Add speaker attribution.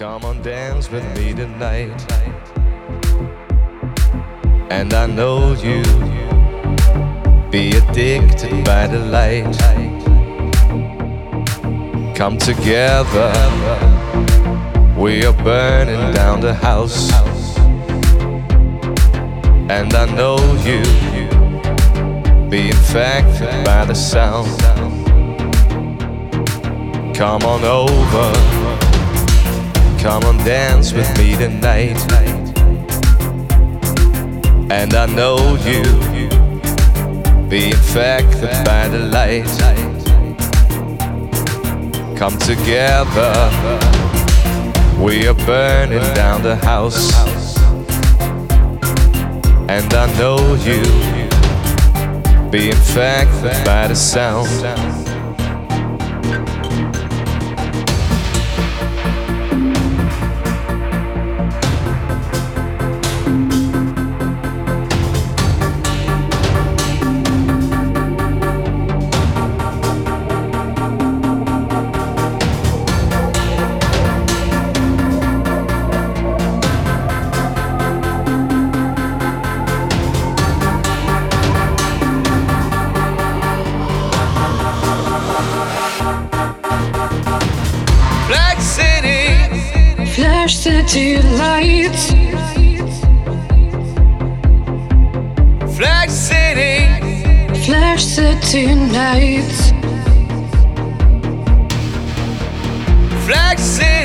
Speaker 1: Come on, dance with me tonight. And I know you be addicted by the light. Come together, we are burning down the house. And I know you you be infected by the sound. Come on over, come on dance with me tonight. And I know you be infected by the light. Come together, we are burning down the house. And I know you be infected by the sound. Black City,
Speaker 2: Flash City Lights,
Speaker 1: Flash City,
Speaker 2: Flash City Nights,
Speaker 1: Flash City.